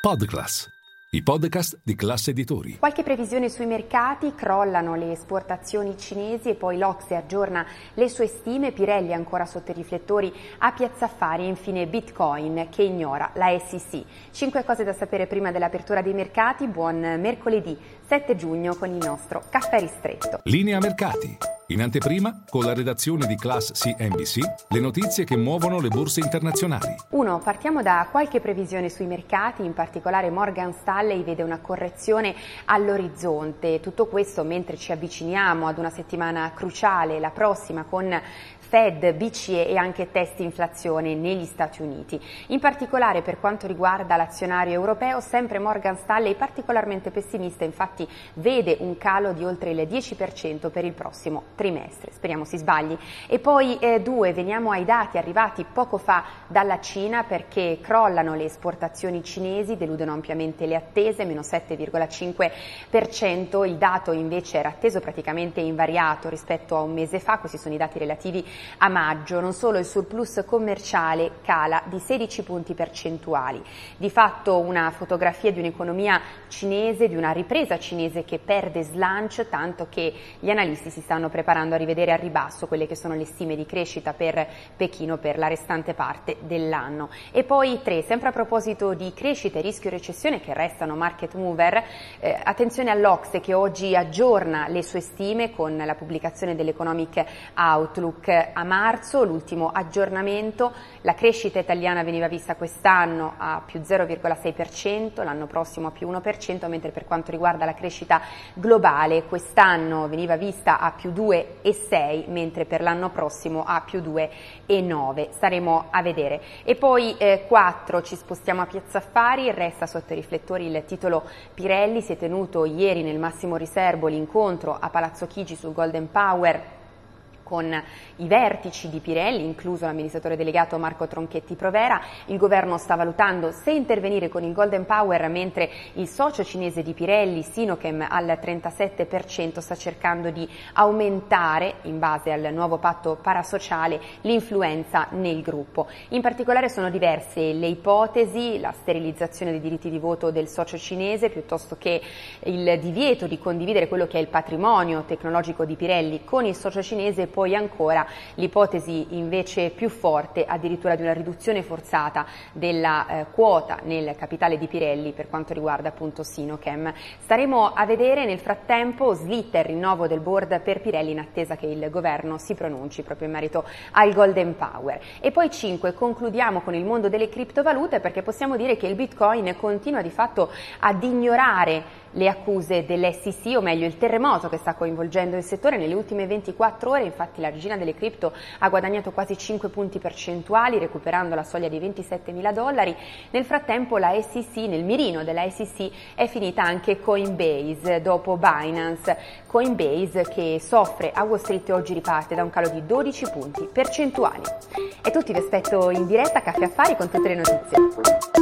Podclass, i podcast di classe editori. Qualche previsione sui mercati, crollano le esportazioni cinesi e poi l'Ocse aggiorna le sue stime, Pirelli ancora sotto i riflettori a Piazza Affari e infine Bitcoin che ignora la SEC. Cinque cose da sapere prima dell'apertura dei mercati, buon mercoledì 7 giugno con il nostro caffè ristretto. Linea mercati. In anteprima, con la redazione di Class CNBC, le notizie che muovono le borse internazionali. 1. Partiamo da qualche previsione sui mercati, in particolare Morgan Stanley vede una correzione all'orizzonte. Tutto questo mentre ci avviciniamo ad una settimana cruciale, la prossima con Fed, BCE e anche test inflazione negli Stati Uniti. In particolare per quanto riguarda l'azionario europeo, sempre Morgan Stanley particolarmente pessimista, infatti vede un calo di oltre il 10% per il prossimo trimestre. Speriamo si sbagli. E poi eh, due, veniamo ai dati arrivati poco fa dalla Cina perché crollano le esportazioni cinesi, deludono ampiamente le attese, meno 7,5%, il dato invece era atteso praticamente invariato rispetto a un mese fa, questi sono i dati relativi a maggio. Non solo il surplus commerciale cala di 16 punti percentuali. Di fatto una fotografia di un'economia cinese, di una ripresa cinese che perde slancio, tanto che gli analisti si stanno preparando a rivedere a ribasso quelle che sono le stime di crescita per Pechino per la restante parte dell'anno. E poi tre, sempre a proposito di crescita e rischio recessione che restano market mover, eh, attenzione all'Ocse che oggi aggiorna le sue stime con la pubblicazione dell'Economic Outlook a marzo, l'ultimo aggiornamento, la crescita italiana veniva vista quest'anno a più 0,6%, l'anno prossimo a più 1%, mentre per quanto riguarda la crescita globale quest'anno veniva vista a più 2,6%, mentre per l'anno prossimo a più 2,9%. Staremo a vedere. E poi eh, 4 ci spostiamo a Piazza Affari, resta sotto i riflettori il titolo Pirelli, si è tenuto ieri nel massimo riservo l'incontro a Palazzo Chigi sul Golden Power con i vertici di Pirelli, incluso l'amministratore delegato Marco Tronchetti Provera. Il governo sta valutando se intervenire con il Golden Power, mentre il socio cinese di Pirelli, Sinochem, al 37% sta cercando di aumentare, in base al nuovo patto parasociale, l'influenza nel gruppo. In particolare sono diverse le ipotesi, la sterilizzazione dei diritti di voto del socio cinese, piuttosto che il divieto di condividere quello che è il patrimonio tecnologico di Pirelli con il socio cinese, poi ancora l'ipotesi invece più forte addirittura di una riduzione forzata della eh, quota nel capitale di Pirelli per quanto riguarda appunto Sinochem. Staremo a vedere nel frattempo slitta il rinnovo del board per Pirelli in attesa che il governo si pronunci proprio in merito al Golden Power. E poi 5 concludiamo con il mondo delle criptovalute perché possiamo dire che il Bitcoin continua di fatto ad ignorare le accuse dell'SEC, o meglio il terremoto che sta coinvolgendo il settore nelle ultime 24 ore, infatti la regina delle cripto ha guadagnato quasi 5 punti percentuali recuperando la soglia di 27 mila dollari, nel frattempo la SEC, nel mirino della SEC è finita anche Coinbase dopo Binance, Coinbase che soffre a Wall Street oggi riparte da un calo di 12 punti percentuali. E tutti vi aspetto in diretta a Caffè Affari con tutte le notizie.